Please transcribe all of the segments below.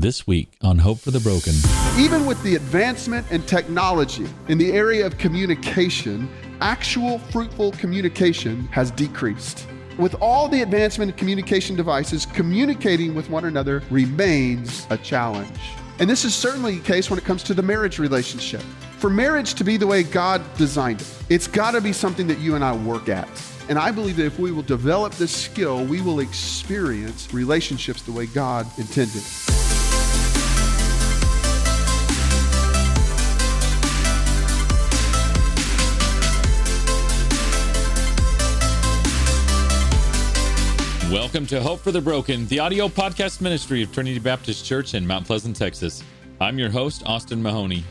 This week on Hope for the Broken. Even with the advancement in technology in the area of communication, actual fruitful communication has decreased. With all the advancement in communication devices, communicating with one another remains a challenge. And this is certainly the case when it comes to the marriage relationship. For marriage to be the way God designed it, it's got to be something that you and I work at. And I believe that if we will develop this skill, we will experience relationships the way God intended. Welcome to Hope for the Broken, the audio podcast ministry of Trinity Baptist Church in Mount Pleasant, Texas. I'm your host, Austin Mahoney.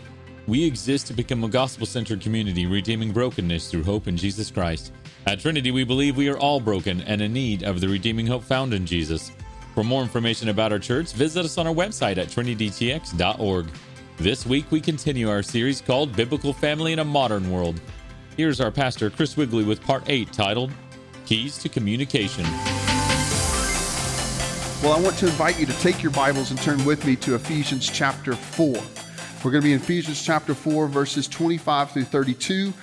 We exist to become a gospel centered community, redeeming brokenness through hope in Jesus Christ. At Trinity, we believe we are all broken and in need of the redeeming hope found in Jesus. For more information about our church, visit us on our website at trinitytx.org. This week, we continue our series called Biblical Family in a Modern World. Here's our pastor, Chris Wigley, with part 8 titled Keys to Communication. Well, I want to invite you to take your Bibles and turn with me to Ephesians chapter 4. We're going to be in Ephesians chapter 4, verses 25 through 32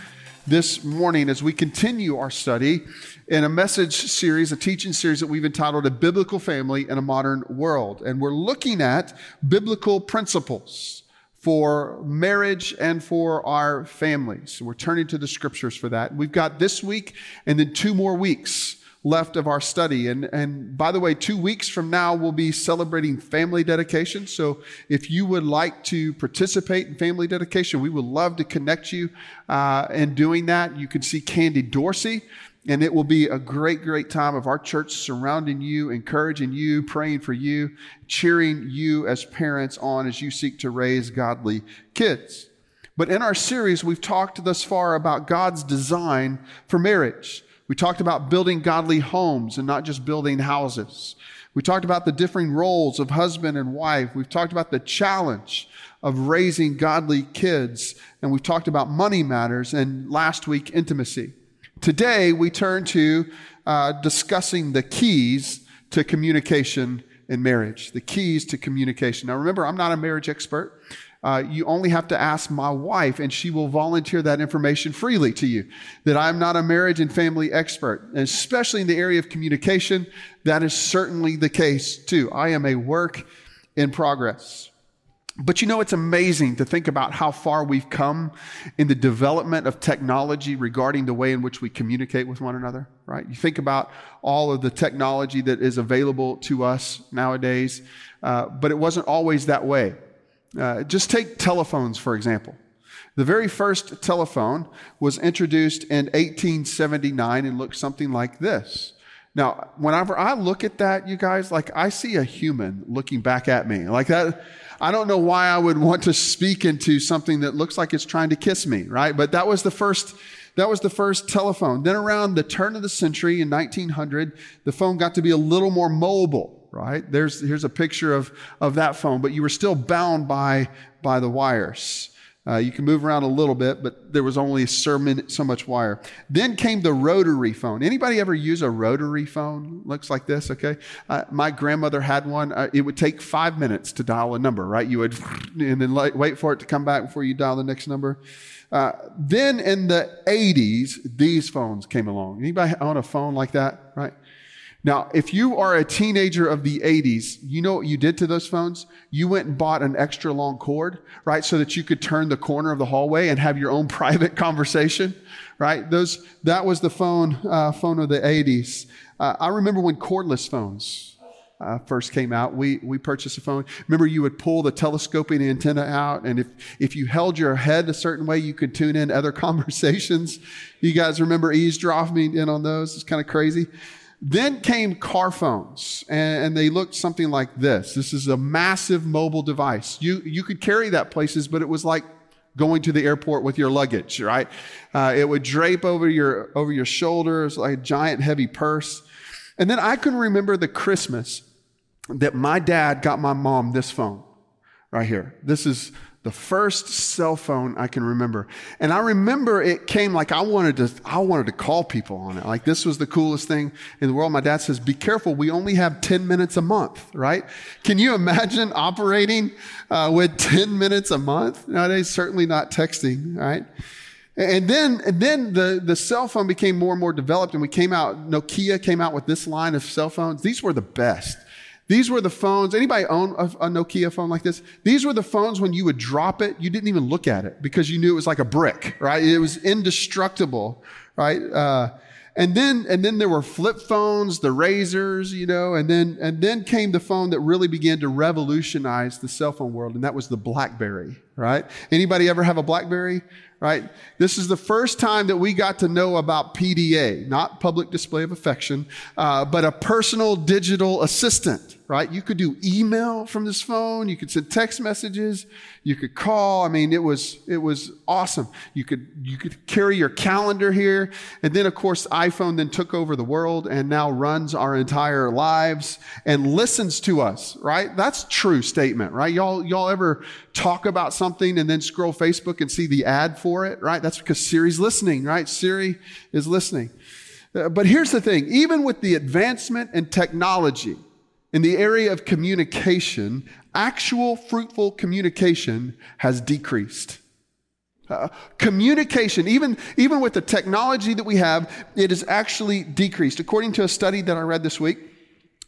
this morning as we continue our study in a message series, a teaching series that we've entitled A Biblical Family in a Modern World. And we're looking at biblical principles for marriage and for our families. So we're turning to the scriptures for that. We've got this week and then two more weeks left of our study. And, and by the way, two weeks from now, we'll be celebrating family dedication. So if you would like to participate in family dedication, we would love to connect you uh, in doing that. You can see Candy Dorsey. And it will be a great, great time of our church surrounding you, encouraging you, praying for you, cheering you as parents on as you seek to raise godly kids. But in our series, we've talked thus far about God's design for marriage. We talked about building godly homes and not just building houses. We talked about the differing roles of husband and wife. We've talked about the challenge of raising godly kids. And we've talked about money matters and last week, intimacy. Today, we turn to uh, discussing the keys to communication in marriage. The keys to communication. Now, remember, I'm not a marriage expert uh, you only have to ask my wife, and she will volunteer that information freely to you. That I'm not a marriage and family expert, and especially in the area of communication, that is certainly the case too. I am a work in progress. But you know, it's amazing to think about how far we've come in the development of technology regarding the way in which we communicate with one another, right? You think about all of the technology that is available to us nowadays, uh, but it wasn't always that way. Uh, just take telephones, for example. The very first telephone was introduced in 1879 and looked something like this. Now, whenever I look at that, you guys, like I see a human looking back at me. Like that, I don't know why I would want to speak into something that looks like it's trying to kiss me, right? But that was the first that was the first telephone. Then around the turn of the century in 1900, the phone got to be a little more mobile right? There's, here's a picture of, of that phone, but you were still bound by, by the wires. Uh, you can move around a little bit, but there was only so, so much wire. Then came the rotary phone. Anybody ever use a rotary phone? Looks like this, okay? Uh, my grandmother had one. Uh, it would take five minutes to dial a number, right? You would, and then wait for it to come back before you dial the next number. Uh, then in the 80s, these phones came along. Anybody own a phone like that, right? Now, if you are a teenager of the 80s, you know what you did to those phones? You went and bought an extra long cord, right? So that you could turn the corner of the hallway and have your own private conversation, right? Those, that was the phone, uh, phone of the 80s. Uh, I remember when cordless phones uh, first came out, we, we purchased a phone. Remember, you would pull the telescoping antenna out, and if, if you held your head a certain way, you could tune in other conversations. You guys remember eavesdropping in on those? It's kind of crazy. Then came car phones, and, they looked something like this. This is a massive mobile device. You, you could carry that places, but it was like going to the airport with your luggage, right? Uh, it would drape over your, over your shoulders like a giant heavy purse. And then I can remember the Christmas that my dad got my mom this phone right here. This is The first cell phone I can remember. And I remember it came like I wanted to, I wanted to call people on it. Like this was the coolest thing in the world. My dad says, be careful. We only have 10 minutes a month, right? Can you imagine operating uh, with 10 minutes a month? Nowadays, certainly not texting, right? And then, and then the, the cell phone became more and more developed and we came out, Nokia came out with this line of cell phones. These were the best. These were the phones. Anybody own a, a, Nokia phone like this? These were the phones when you would drop it, you didn't even look at it because you knew it was like a brick, right? It was indestructible, right? Uh, and then, and then there were flip phones, the razors, you know, and then, and then came the phone that really began to revolutionize the cell phone world, and that was the BlackBerry, right? Anybody ever have a BlackBerry? right? This is the first time that we got to know about PDA, not public display of affection, uh, but a personal digital assistant, right? You could do email from this phone. You could send text messages. You could call. I mean, it was, it was awesome. You could, you could carry your calendar here. And then, of course, iPhone then took over the world and now runs our entire lives and listens to us, right? That's true statement, right? Y'all, y'all ever talk about something and then scroll Facebook and see the ad for it, right? That's because Siri's listening, right? Siri is listening. Uh, but here's the thing even with the advancement in technology, in the area of communication, actual fruitful communication has decreased. Uh, communication, even, even with the technology that we have, it has actually decreased. According to a study that I read this week,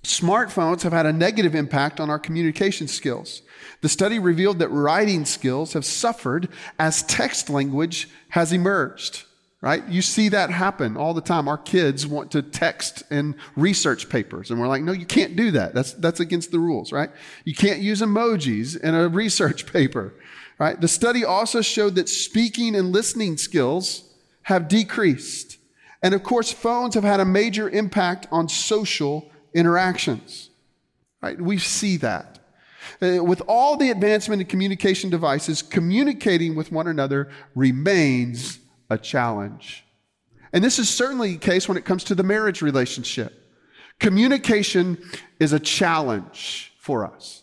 smartphones have had a negative impact on our communication skills. The study revealed that writing skills have suffered as text language has emerged right? You see that happen all the time. Our kids want to text and research papers, and we're like, no, you can't do that. That's, that's against the rules, right? You can't use emojis in a research paper, right? The study also showed that speaking and listening skills have decreased. And of course, phones have had a major impact on social interactions, right? We see that. Uh, with all the advancement in communication devices, communicating with one another remains a challenge. And this is certainly the case when it comes to the marriage relationship. Communication is a challenge for us.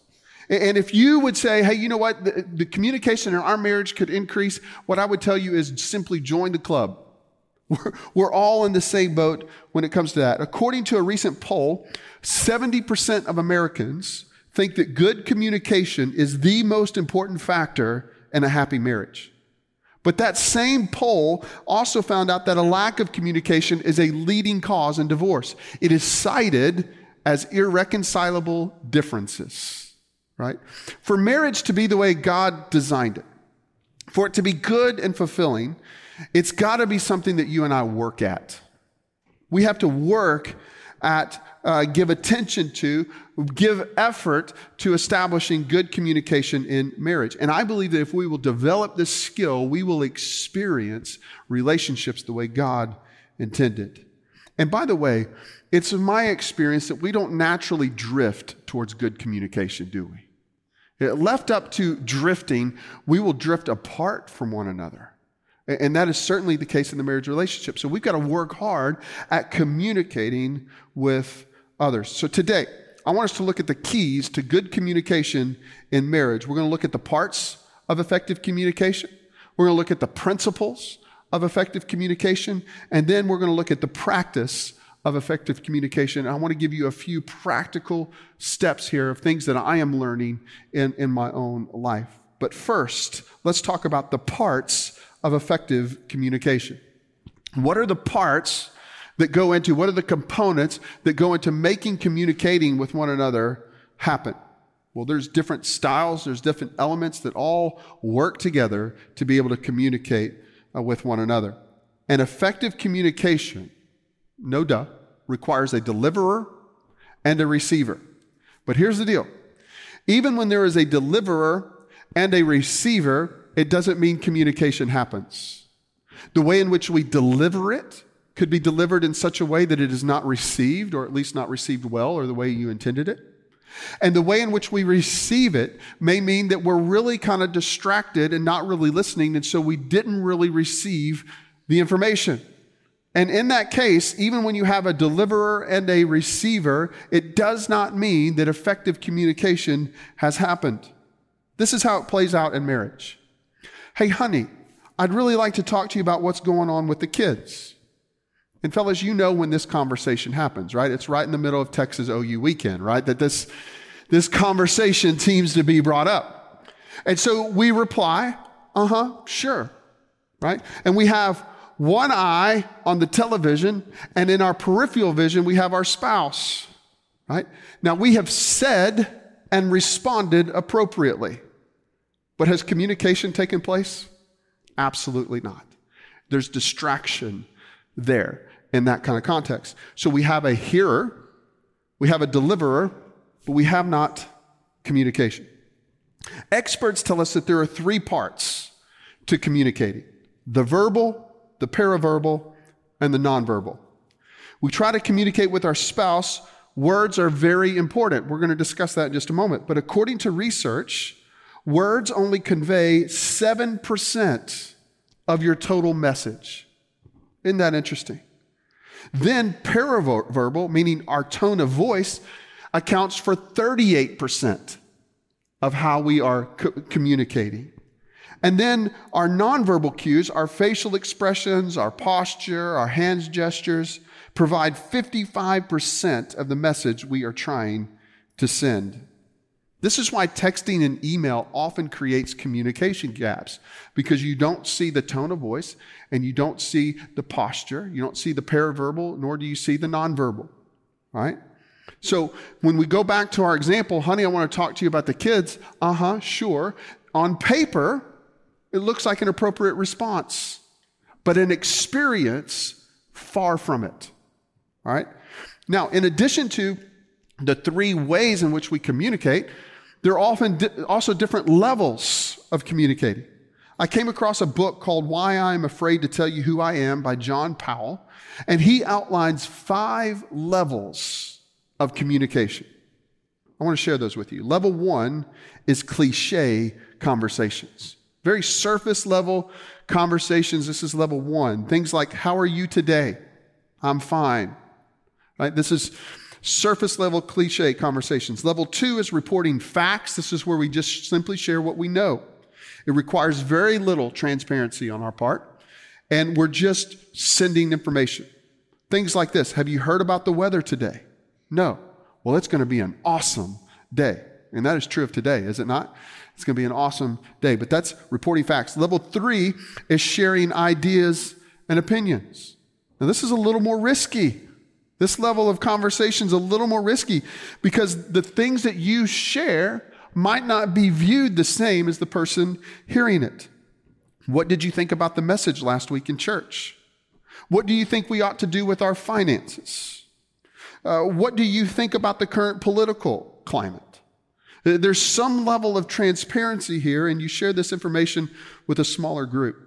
And if you would say, hey, you know what, the, the, communication in our marriage could increase, what I would tell you is simply join the club. We're, we're all in the same boat when it comes to that. According to a recent poll, 70% of Americans think that good communication is the most important factor in a happy marriage. But that same poll also found out that a lack of communication is a leading cause in divorce. It is cited as irreconcilable differences, right? For marriage to be the way God designed it, for it to be good and fulfilling, it's got to be something that you and I work at. We have to work at, uh, give attention to, give effort to establishing good communication in marriage. And I believe that if we will develop this skill, we will experience relationships the way God intended. And by the way, it's my experience that we don't naturally drift towards good communication, do we? Left up to drifting, we will drift apart from one another. And that is certainly the case in the marriage relationship. So we've got to work hard at communicating with others. So today, I want us to look at the keys to good communication in marriage. We're going to look at the parts of effective communication. We're going to look at the principles of effective communication. And then we're going to look at the practice of effective communication. I want to give you a few practical steps here of things that I am learning in, in my own life. But first, let's talk about the parts of effective communication. What are the parts that go into, what are the components that go into making communicating with one another happen? Well, there's different styles, there's different elements that all work together to be able to communicate uh, with one another. And effective communication, no duh, requires a deliverer and a receiver. But here's the deal even when there is a deliverer and a receiver, it doesn't mean communication happens. The way in which we deliver it could be delivered in such a way that it is not received, or at least not received well, or the way you intended it. And the way in which we receive it may mean that we're really kind of distracted and not really listening, and so we didn't really receive the information. And in that case, even when you have a deliverer and a receiver, it does not mean that effective communication has happened. This is how it plays out in marriage. Hey, honey, I'd really like to talk to you about what's going on with the kids. And fellas, you know when this conversation happens, right? It's right in the middle of Texas OU weekend, right? That this, this conversation seems to be brought up. And so we reply, uh huh, sure, right? And we have one eye on the television, and in our peripheral vision, we have our spouse, right? Now we have said and responded appropriately. But has communication taken place? Absolutely not. There's distraction there in that kind of context. So we have a hearer, we have a deliverer, but we have not communication. Experts tell us that there are three parts to communicating the verbal, the paraverbal, and the nonverbal. We try to communicate with our spouse. Words are very important. We're going to discuss that in just a moment. But according to research, words only convey 7% of your total message. Isn't that interesting? Then paraverbal, meaning our tone of voice, accounts for 38% of how we are co- communicating. And then our nonverbal cues, our facial expressions, our posture, our hands gestures, provide 55% of the message we are trying to send. This is why texting and email often creates communication gaps because you don't see the tone of voice and you don't see the posture, you don't see the paraverbal, nor do you see the nonverbal, right? So when we go back to our example, honey, I want to talk to you about the kids. Uh huh, sure. On paper, it looks like an appropriate response, but in experience, far from it, right? Now, in addition to the three ways in which we communicate, there are often di- also different levels of communicating. I came across a book called Why I'm Afraid to Tell You Who I Am by John Powell, and he outlines five levels of communication. I want to share those with you. Level one is cliche conversations, very surface level conversations. This is level one. Things like, How are you today? I'm fine. Right? This is surface level cliche conversations. Level two is reporting facts. This is where we just simply share what we know. It requires very little transparency on our part, and we're just sending information. Things like this Have you heard about the weather today? No. Well, it's going to be an awesome day. And that is true of today, is it not? It's going to be an awesome day. But that's reporting facts. Level three is sharing ideas and opinions. Now, this is a little more risky. This level of conversation is a little more risky because the things that you share might not be viewed the same as the person hearing it. What did you think about the message last week in church? What do you think we ought to do with our finances? Uh, what do you think about the current political climate? There's some level of transparency here, and you share this information with a smaller group.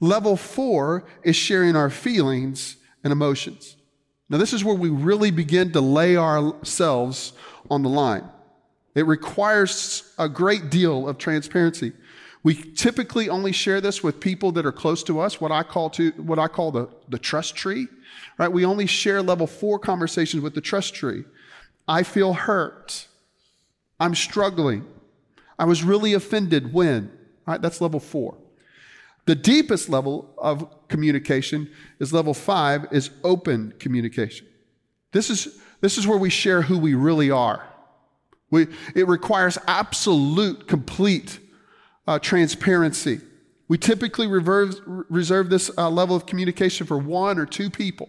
Level four is sharing our feelings and emotions. Now, this is where we really begin to lay ourselves on the line. It requires a great deal of transparency. We typically only share this with people that are close to us, what I call to what I call the, the trust tree. Right? We only share level four conversations with the trust tree. I feel hurt. I'm struggling. I was really offended when. Right? That's level four. The deepest level of communication is level five, is open communication. This is, this is where we share who we really are. We, it requires absolute, complete uh, transparency. We typically reserve, reserve this uh, level of communication for one or two people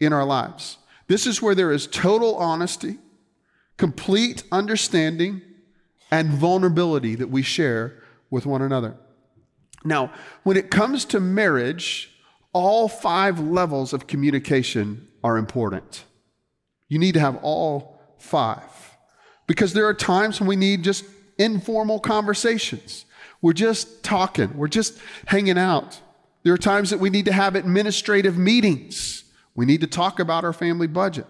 in our lives. This is where there is total honesty, complete understanding, and vulnerability that we share with one another. Now, when it comes to marriage, all five levels of communication are important. You need to have all five because there are times when we need just informal conversations. We're just talking, we're just hanging out. There are times that we need to have administrative meetings. We need to talk about our family budget.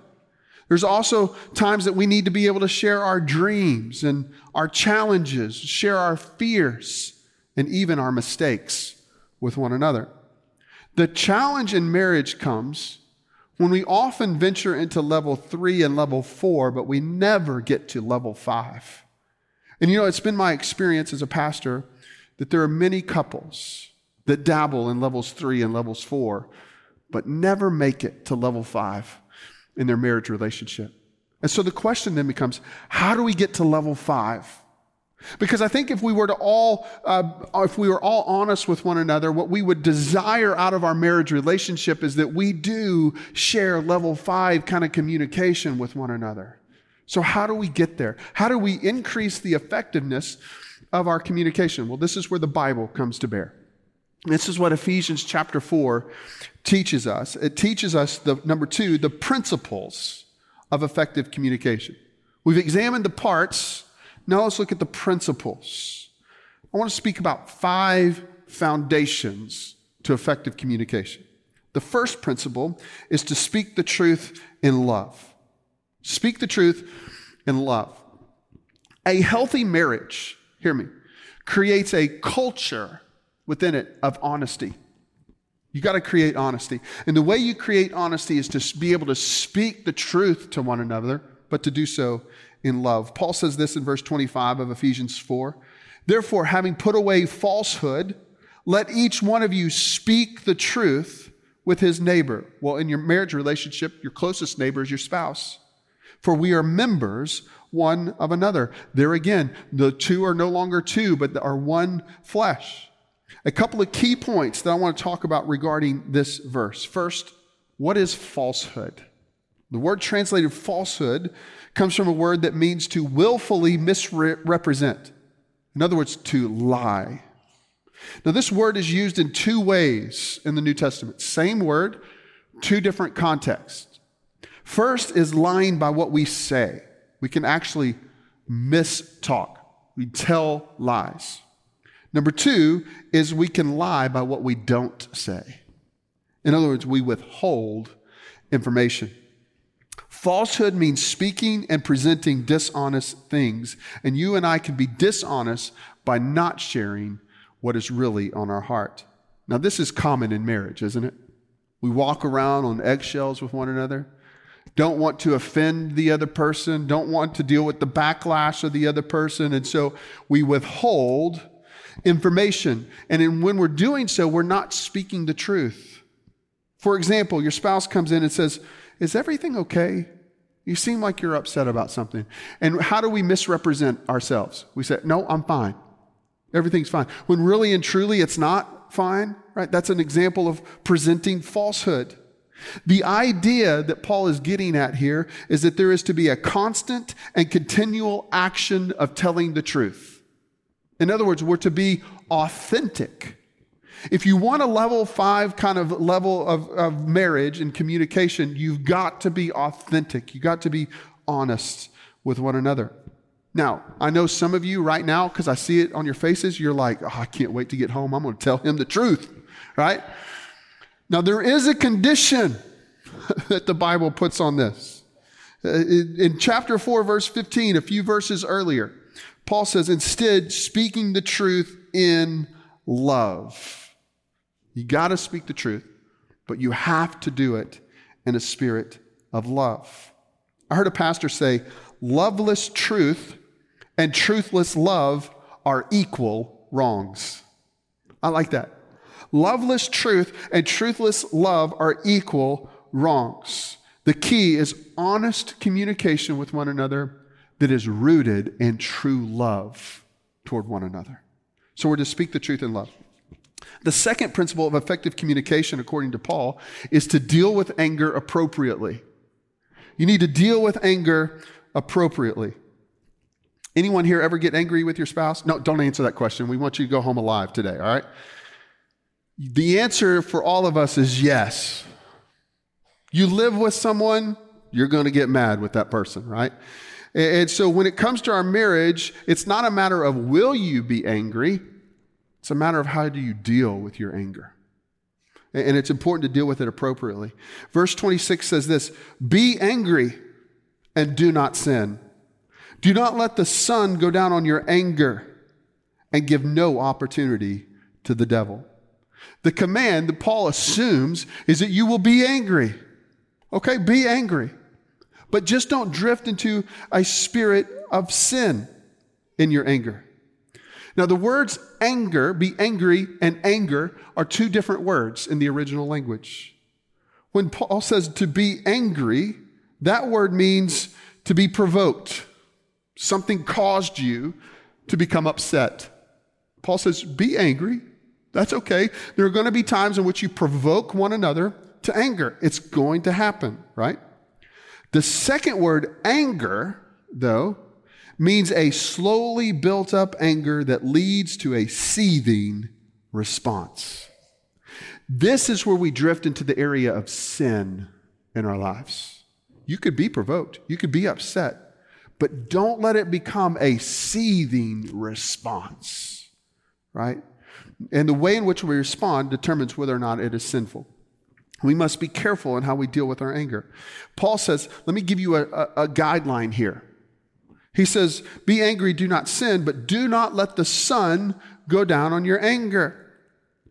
There's also times that we need to be able to share our dreams and our challenges, share our fears and even our mistakes with one another. The challenge in marriage comes when we often venture into level three and level four, but we never get to level five. And you know, it's been my experience as a pastor that there are many couples that dabble in levels three and levels four, but never make it to level five in their marriage relationship. And so the question then becomes how do we get to level five? Because I think if we were to all, uh, if we were all honest with one another, what we would desire out of our marriage relationship is that we do share level five kind of communication with one another. So, how do we get there? How do we increase the effectiveness of our communication? Well, this is where the Bible comes to bear. This is what Ephesians chapter 4 teaches us. It teaches us, the, number two, the principles of effective communication. We've examined the parts now let's look at the principles. I want to speak about five foundations to effective communication. The first principle is to speak the truth in love. Speak the truth in love. A healthy marriage, hear me, creates a culture within it of honesty. You got to create honesty. And the way you create honesty is to be able to speak the truth to one another, but to do so in love. Paul says this in verse 25 of Ephesians 4. Therefore, having put away falsehood, let each one of you speak the truth with his neighbor. Well, in your marriage relationship, your closest neighbor is your spouse. For we are members one of another. There again, the two are no longer two, but are one flesh. A couple of key points that I want to talk about regarding this verse. First, what is falsehood? The word translated falsehood comes from a word that means to willfully misrepresent. In other words, to lie. Now, this word is used in two ways in the New Testament. Same word, two different contexts. First is lying by what we say. We can actually mistalk, we tell lies. Number two is we can lie by what we don't say. In other words, we withhold information. Falsehood means speaking and presenting dishonest things. And you and I can be dishonest by not sharing what is really on our heart. Now, this is common in marriage, isn't it? We walk around on eggshells with one another, don't want to offend the other person, don't want to deal with the backlash of the other person. And so we withhold information. And in, when we're doing so, we're not speaking the truth. For example, your spouse comes in and says, Is everything okay? You seem like you're upset about something. And how do we misrepresent ourselves? We say, No, I'm fine. Everything's fine. When really and truly it's not fine, right? That's an example of presenting falsehood. The idea that Paul is getting at here is that there is to be a constant and continual action of telling the truth. In other words, we're to be authentic. If you want a level five kind of level of, of marriage and communication, you've got to be authentic. You've got to be honest with one another. Now, I know some of you right now, because I see it on your faces, you're like, oh, I can't wait to get home. I'm going to tell him the truth, right? Now, there is a condition that the Bible puts on this. Uh, in chapter 4, verse 15, a few verses earlier, Paul says, instead, speaking the truth in love. You got to speak the truth, but you have to do it in a spirit of love. I heard a pastor say, loveless truth and truthless love are equal wrongs. I like that. Loveless truth and truthless love are equal wrongs. The key is honest communication with one another that is rooted in true love toward one another. So we're to speak the truth in love. The second principle of effective communication, according to Paul, is to deal with anger appropriately. You need to deal with anger appropriately. Anyone here ever get angry with your spouse? No, don't answer that question. We want you to go home alive today, all right? The answer for all of us is yes. You live with someone, you're going to get mad with that person, right? And so when it comes to our marriage, it's not a matter of will you be angry, it's a matter of how do you deal with your anger. And it's important to deal with it appropriately. Verse 26 says this Be angry and do not sin. Do not let the sun go down on your anger and give no opportunity to the devil. The command that Paul assumes is that you will be angry. Okay, be angry. But just don't drift into a spirit of sin. in your anger. Now, the words anger, be angry, and anger are two different words in the original language. When Paul says to be angry, that word means to be provoked. Something caused you to become upset. Paul says, be angry. That's okay. There are going to be times in which you provoke one another to anger. It's going to happen, right? The second word, anger, though, means a slowly built up anger that leads to a seething response. This is where we drift into the area of sin in our lives. You could be provoked, you could be upset, but don't let it become a seething response, right? And the way in which we respond determines whether or not it is sinful. We must be careful in how we deal with our anger. Paul says, let me give you a, a, a guideline here. He says, Be angry, do not sin, but do not let the sun go down on your anger.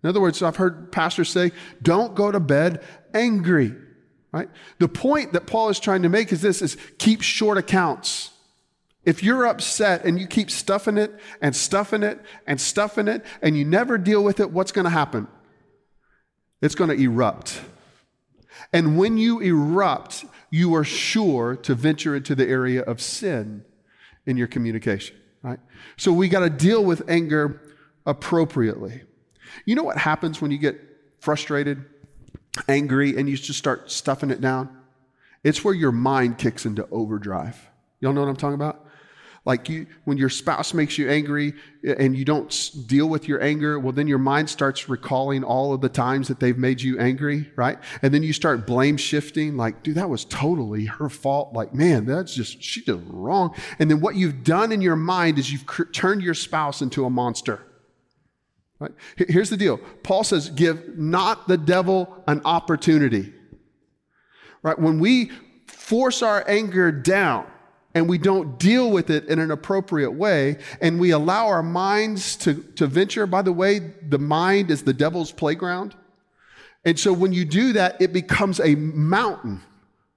In other words, I've heard pastors say, don't go to bed angry. Right? The point that Paul is trying to make is this is keep short accounts. If you're upset and you keep stuffing it and stuffing it and stuffing it and you never deal with it, what's going to happen? It's going to erupt. And when you erupt, you are sure to venture into the area of sin in your communication, right? So we got to deal with anger appropriately. You know what happens when you get frustrated, angry, and you just start stuffing it down? It's where your mind kicks into overdrive. Y'all know what I'm talking about? Like you, when your spouse makes you angry eh, and you don't deal with your anger, well, then your mind starts recalling all of the times that they've made you angry, right? And then you start blame shifting, like, dude, that was totally her fault. Like, man, that's just, she did wrong. And then what you've done in your mind is you've cr- turned your spouse into a monster. Right? Here's the deal Paul says, give not the devil an opportunity. Right? When we force our anger down, and we don't deal with it in an appropriate way, and we allow our minds to, to venture. By the way, the mind is the devil's playground. And so when you do that, it becomes a mountain,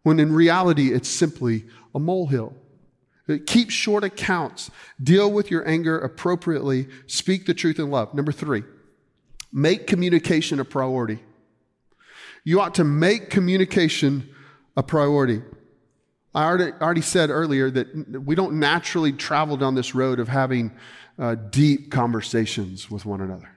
when in reality, it's simply a molehill. Keep short accounts. Deal with your anger appropriately. Speak the truth in love. Number three, make communication a priority. You ought to make communication a priority. I already, already said earlier that we don't naturally travel down this road of having uh, deep conversations with one another.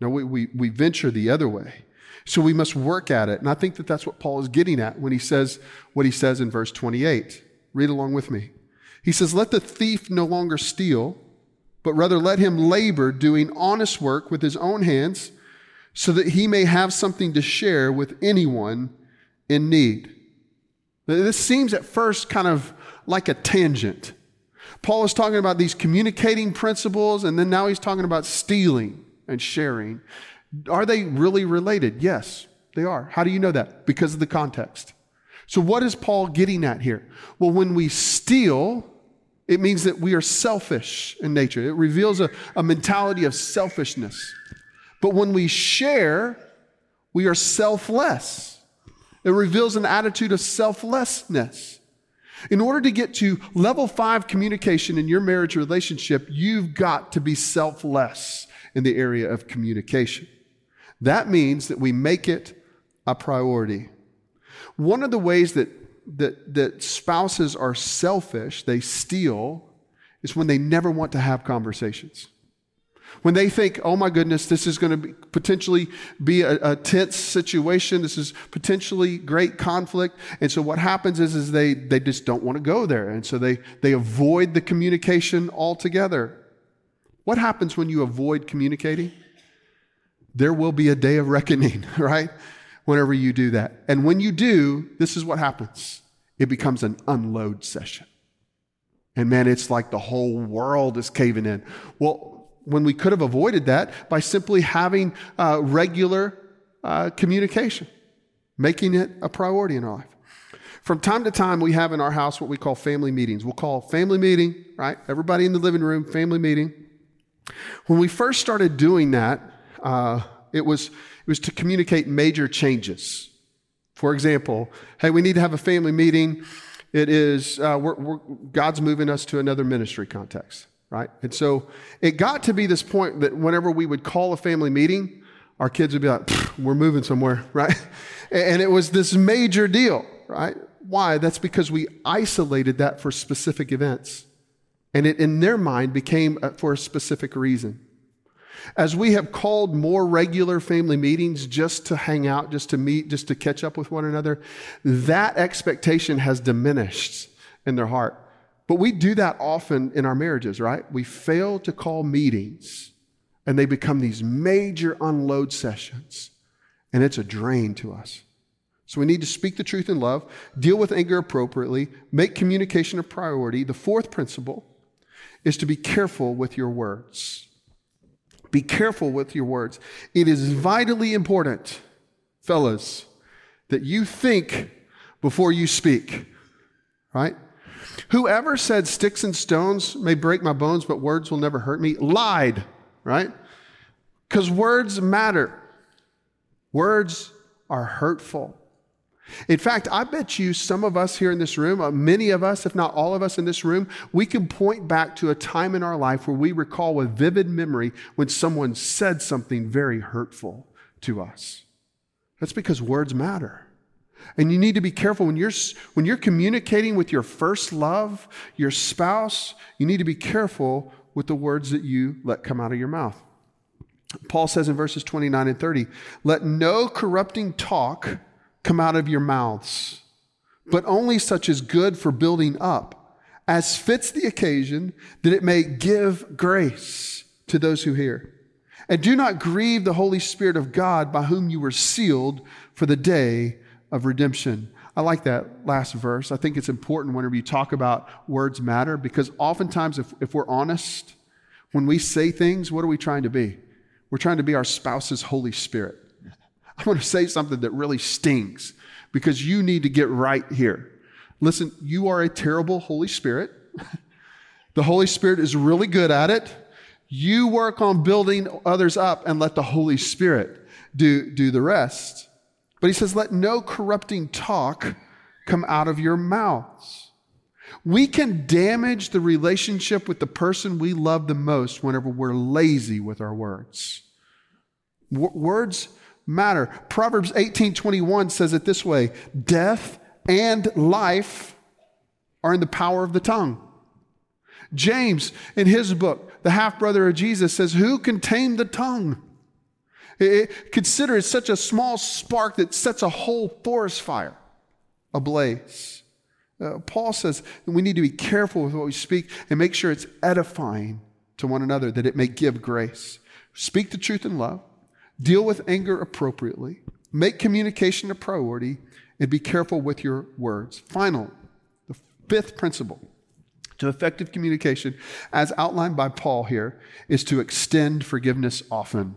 No, we, we, we venture the other way. So we must work at it. And I think that that's what Paul is getting at when he says what he says in verse 28. Read along with me. He says, Let the thief no longer steal, but rather let him labor doing honest work with his own hands so that he may have something to share with anyone in need. This seems at first kind of like a tangent. Paul is talking about these communicating principles, and then now he's talking about stealing and sharing. Are they really related? Yes, they are. How do you know that? Because of the context. So, what is Paul getting at here? Well, when we steal, it means that we are selfish in nature. It reveals a, a mentality of selfishness. But when we share, we are selfless. It reveals an attitude of selflessness. In order to get to level five communication in your marriage relationship, you've got to be selfless in the area of communication. That means that we make it a priority. One of the ways that, that, that spouses are selfish, they steal, is when they never want to have conversations. When they think, oh my goodness, this is going to potentially be a, a, tense situation, this is potentially great conflict. And so what happens is, is they, they just don't want to go there. And so they, they avoid the communication altogether. What happens when you avoid communicating? There will be a day of reckoning, right? Whenever you do that. And when you do, this is what happens it becomes an unload session. And man, it's like the whole world is caving in. Well, when we could have avoided that by simply having uh, regular uh, communication, making it a priority in our life. From time to time, we have in our house what we call family meetings. We'll call family meeting, right? Everybody in the living room, family meeting. When we first started doing that, uh, it, was, it was to communicate major changes. For example, hey, we need to have a family meeting. It is, uh, we're, we're, God's moving us to another ministry context right? And so it got to be this point that whenever we would call a family meeting, our kids would be like, we're moving somewhere, right? And it was this major deal, right? Why? That's because we isolated that for specific events. And it, in their mind, became for a specific reason. As we have called more regular family meetings just to hang out, just to meet, just to catch up with one another, that expectation has diminished in their heart. But we do that often in our marriages, right? We fail to call meetings and they become these major unload sessions, and it's a drain to us. So we need to speak the truth in love, deal with anger appropriately, make communication a priority. The fourth principle is to be careful with your words. Be careful with your words. It is vitally important, fellas, that you think before you speak, right? Whoever said sticks and stones may break my bones, but words will never hurt me, lied, right? Because words matter. Words are hurtful. In fact, I bet you some of us here in this room, uh, many of us, if not all of us in this room, we can point back to a time in our life where we recall with vivid memory when someone said something very hurtful to us. That's because words matter. And you need to be careful when you're, when you're communicating with your first love, your spouse, you need to be careful with the words that you let come out of your mouth. Paul says in verses 29 and 30, let no corrupting talk come out of your mouths, but only such as good for building up, as fits the occasion, that it may give grace to those who hear. And do not grieve the Holy Spirit of God by whom you were sealed for the day of redemption. I like that last verse. I think it's important whenever you talk about words matter because oftentimes, if, if we're honest, when we say things, what are we trying to be? We're trying to be our spouse's Holy Spirit. I'm going to say something that really stings because you need to get right here. Listen, you are a terrible Holy Spirit. the Holy Spirit is really good at it. You work on building others up and let the Holy Spirit do, do the rest. But he says, let no corrupting talk come out of your mouths. We can damage the relationship with the person we love the most whenever we're lazy with our words. W- words matter. Proverbs 18:21 says it this way, death and life are in the power of the tongue. James, in his book, the half brother of Jesus, says, Who can tame the tongue? It, consider it such a small spark that sets a whole forest fire ablaze. Uh, Paul says we need to be careful with what we speak and make sure it's edifying to one another, that it may give grace. Speak the truth in love Deal with anger appropriately. Make communication a priority and be careful with your words. Final, the fifth principle to effective communication, as outlined by Paul here, is to extend forgiveness often.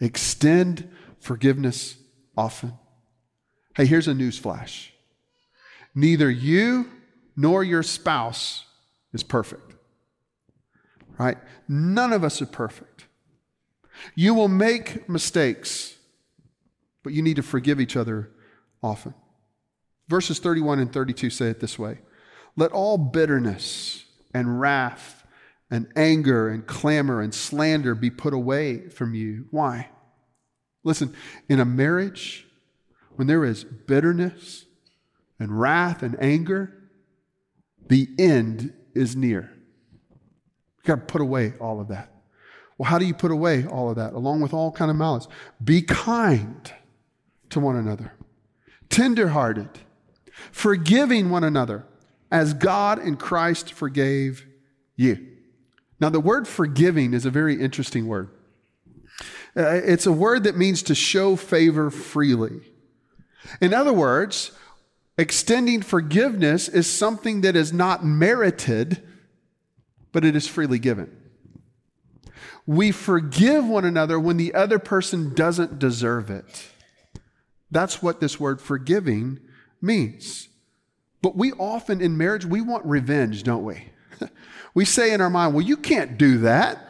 Extend forgiveness often. Hey, here's a news flash. Neither you nor your spouse is perfect. Right? None of us are perfect. You will make mistakes, but you need to forgive each other often. Verses 31 and 32 say it this way Let all bitterness and wrath and anger and clamor and slander be put away from you. Why? Listen, in a marriage, when there is bitterness and wrath and anger, the end is near. You've got to put away all of that. Well, how do you put away all of that, along with all kind of malice? Be kind to one another, tenderhearted, forgiving one another, as God in Christ forgave you. Now, the word forgiving is a very interesting word. Uh, it's a word that means to show favor freely. In other words, extending forgiveness is something that is not merited, but it is freely given. We forgive one another when the other person doesn't deserve it. That's what this word forgiving means. But we often in marriage, we want revenge, don't we? we say in our mind, well, you can't do that.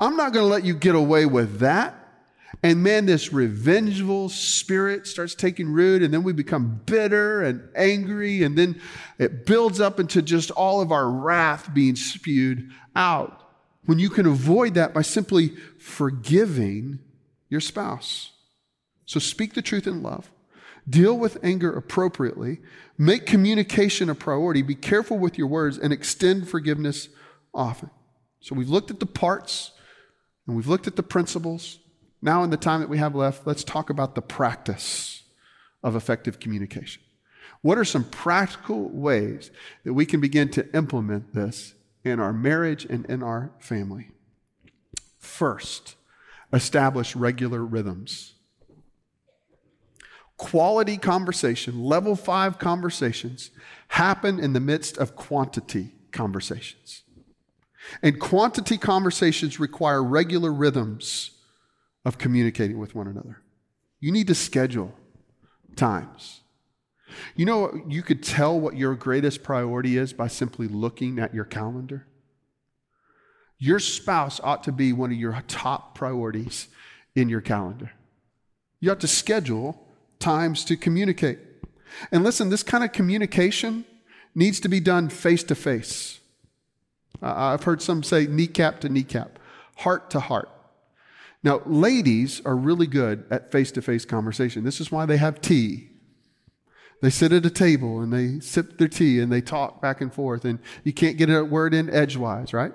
I'm not going to let you get away with that. And man, this revengeful spirit starts taking root, and then we become bitter and angry, and then it builds up into just all of our wrath being spewed out. When you can avoid that by simply forgiving your spouse. So speak the truth in love, deal with anger appropriately, make communication a priority, be careful with your words, and extend forgiveness often. So we've looked at the parts and we've looked at the principles. Now, in the time that we have left, let's talk about the practice of effective communication. What are some practical ways that we can begin to implement this in our marriage and in our family? First, establish regular rhythms. Quality conversation, level five conversations, happen in the midst of quantity conversations. And quantity conversations require regular rhythms of communicating with one another. You need to schedule times. You know, you could tell what your greatest priority is by simply looking at your calendar. Your spouse ought to be one of your top priorities in your calendar. You ought to schedule times to communicate. And listen, this kind of communication needs to be done face to face. I've heard some say kneecap to kneecap, heart to heart. Now, ladies are really good at face to face conversation. This is why they have tea. They sit at a table and they sip their tea and they talk back and forth, and you can't get a word in edgewise, right?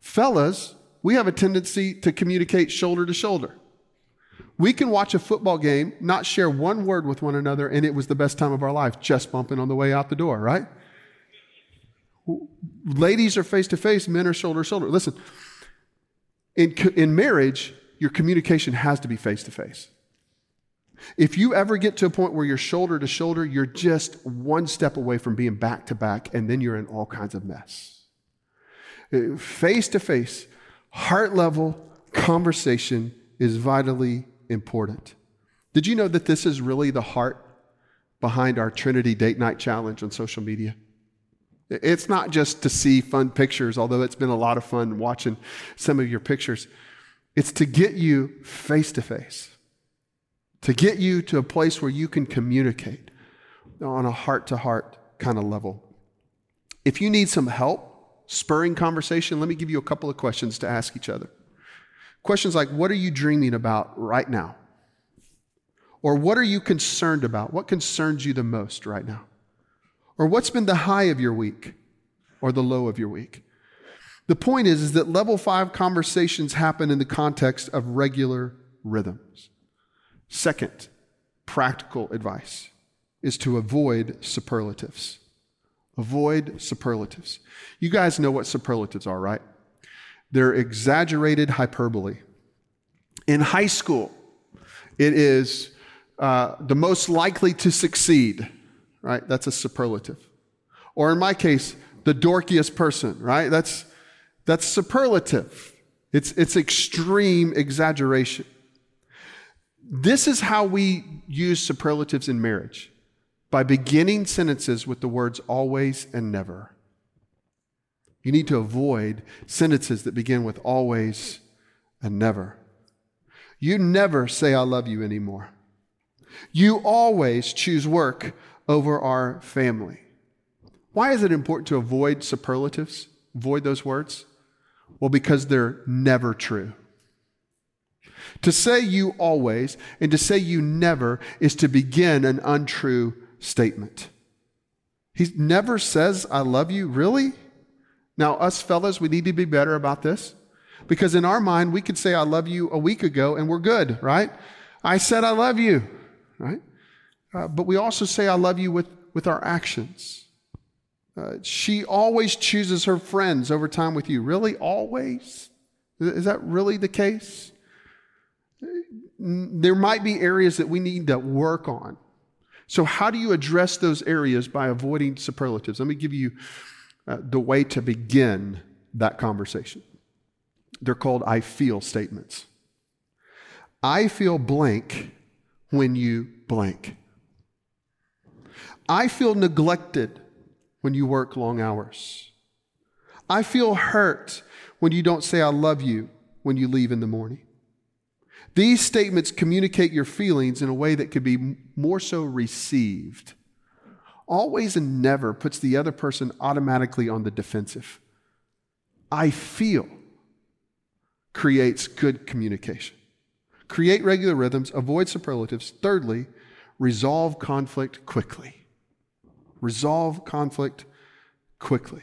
Fellas, we have a tendency to communicate shoulder to shoulder. We can watch a football game, not share one word with one another, and it was the best time of our life, just bumping on the way out the door, right? Ladies are face to face, men are shoulder to shoulder. Listen, in, in marriage, your communication has to be face to face. If you ever get to a point where you're shoulder to shoulder, you're just one step away from being back to back, and then you're in all kinds of mess. Face to face, heart level conversation is vitally important. Did you know that this is really the heart behind our Trinity Date Night Challenge on social media? It's not just to see fun pictures, although it's been a lot of fun watching some of your pictures. It's to get you face to face, to get you to a place where you can communicate on a heart to heart kind of level. If you need some help spurring conversation, let me give you a couple of questions to ask each other. Questions like, What are you dreaming about right now? Or what are you concerned about? What concerns you the most right now? Or what's been the high of your week or the low of your week? The point is, is that level five conversations happen in the context of regular rhythms. Second, practical advice is to avoid superlatives. Avoid superlatives. You guys know what superlatives are, right? They're exaggerated hyperbole. In high school, it is uh, the most likely to succeed right? That's a superlative. Or in my case, the dorkiest person, right? That's, that's superlative. It's, it's extreme exaggeration. This is how we use superlatives in marriage by beginning sentences with the words always and never. You need to avoid sentences that begin with always and never. You never say, I love you anymore. You always choose work over our family. Why is it important to avoid superlatives? Avoid those words? Well, because they're never true. To say you always and to say you never is to begin an untrue statement. He never says, I love you. Really? Now, us fellas, we need to be better about this because in our mind, we could say, I love you a week ago and we're good, right? I said, I love you, right? Uh, but we also say, I love you with, with our actions. Uh, she always chooses her friends over time with you. Really? Always? Is that really the case? There might be areas that we need to work on. So, how do you address those areas by avoiding superlatives? Let me give you uh, the way to begin that conversation. They're called I feel statements. I feel blank when you blank. I feel neglected when you work long hours. I feel hurt when you don't say I love you when you leave in the morning. These statements communicate your feelings in a way that could be more so received. Always and never puts the other person automatically on the defensive. I feel creates good communication. Create regular rhythms, avoid superlatives. Thirdly, resolve conflict quickly. Resolve conflict quickly.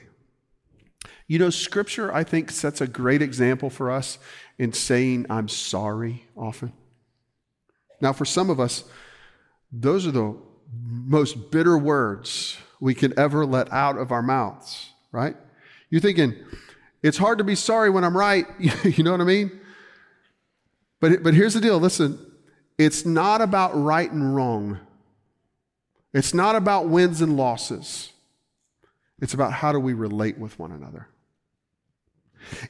You know, Scripture, I think, sets a great example for us in saying, I'm sorry often. Now, for some of us, those are the most bitter words we can ever let out of our mouths, right? You're thinking, it's hard to be sorry when I'm right. you know what I mean? But, but here's the deal listen, it's not about right and wrong, it's not about wins and losses. It's about how do we relate with one another.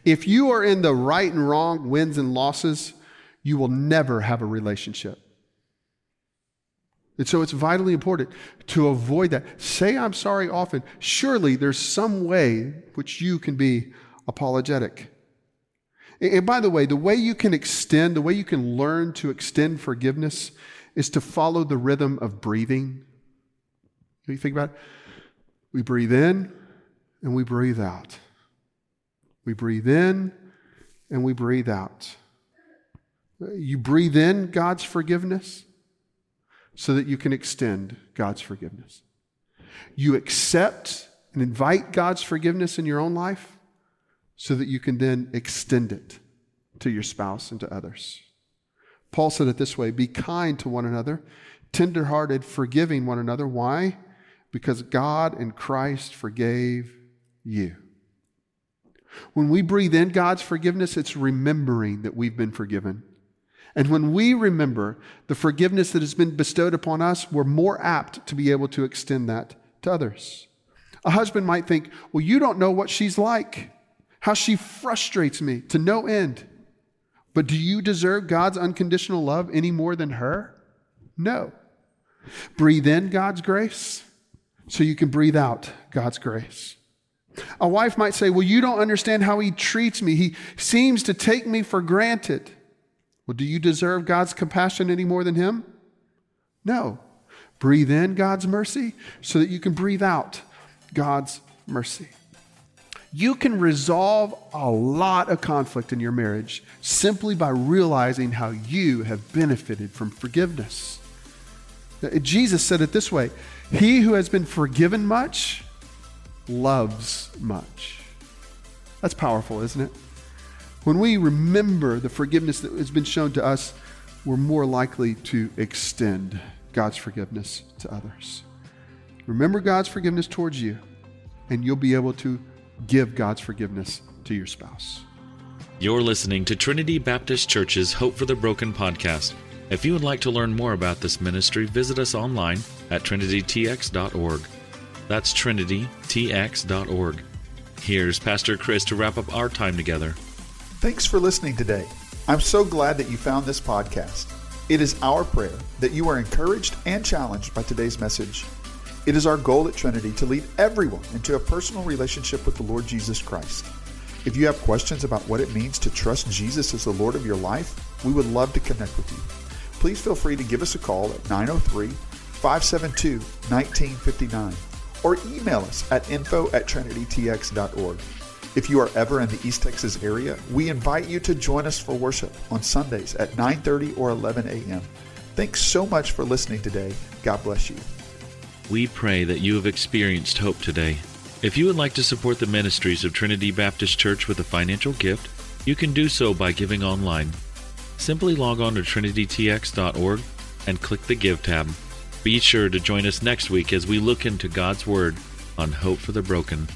If you are in the right and wrong, wins and losses, you will never have a relationship. And so it's vitally important to avoid that. Say I'm sorry often. Surely there's some way which you can be apologetic. And by the way, the way you can extend, the way you can learn to extend forgiveness is to follow the rhythm of breathing. You think about it? We breathe in and we breathe out. We breathe in and we breathe out. You breathe in God's forgiveness so that you can extend God's forgiveness. You accept and invite God's forgiveness in your own life so that you can then extend it to your spouse and to others. Paul said it this way be kind to one another, tenderhearted, forgiving one another. Why? Because God and Christ forgave you. When we breathe in God's forgiveness, it's remembering that we've been forgiven. And when we remember the forgiveness that has been bestowed upon us, we're more apt to be able to extend that to others. A husband might think, well, you don't know what she's like, how she frustrates me to no end. But do you deserve God's unconditional love any more than her? No. Breathe in God's grace so you can breathe out God's grace. A wife might say, Well, you don't understand how he treats me. He seems to take me for granted. Well, do you deserve God's compassion any more than him? No. Breathe in God's mercy so that you can breathe out God's mercy. You can resolve a lot of conflict in your marriage simply by realizing how you have benefited from forgiveness. Jesus said it this way He who has been forgiven much loves much. That's powerful, isn't it? When we remember the forgiveness that has been shown to us, we're more likely to extend God's forgiveness to others. Remember God's forgiveness towards you, and you'll be able to give God's forgiveness to your spouse. You're listening to Trinity Baptist Church's Hope for the Broken podcast. If you would like to learn more about this ministry, visit us online at trinitytx.org. That's trinitytx.org. Here's Pastor Chris to wrap up our time together. Thanks for listening today. I'm so glad that you found this podcast. It is our prayer that you are encouraged and challenged by today's message. It is our goal at Trinity to lead everyone into a personal relationship with the Lord Jesus Christ. If you have questions about what it means to trust Jesus as the Lord of your life, we would love to connect with you. Please feel free to give us a call at 903 572 1959 or email us at info at trinitytx.org. If you are ever in the East Texas area, we invite you to join us for worship on Sundays at 9:30 or 11 a.m. Thanks so much for listening today. God bless you. We pray that you have experienced hope today. If you would like to support the ministries of Trinity Baptist Church with a financial gift, you can do so by giving online. Simply log on to trinitytx.org and click the Give tab. Be sure to join us next week as we look into God's Word on Hope for the Broken.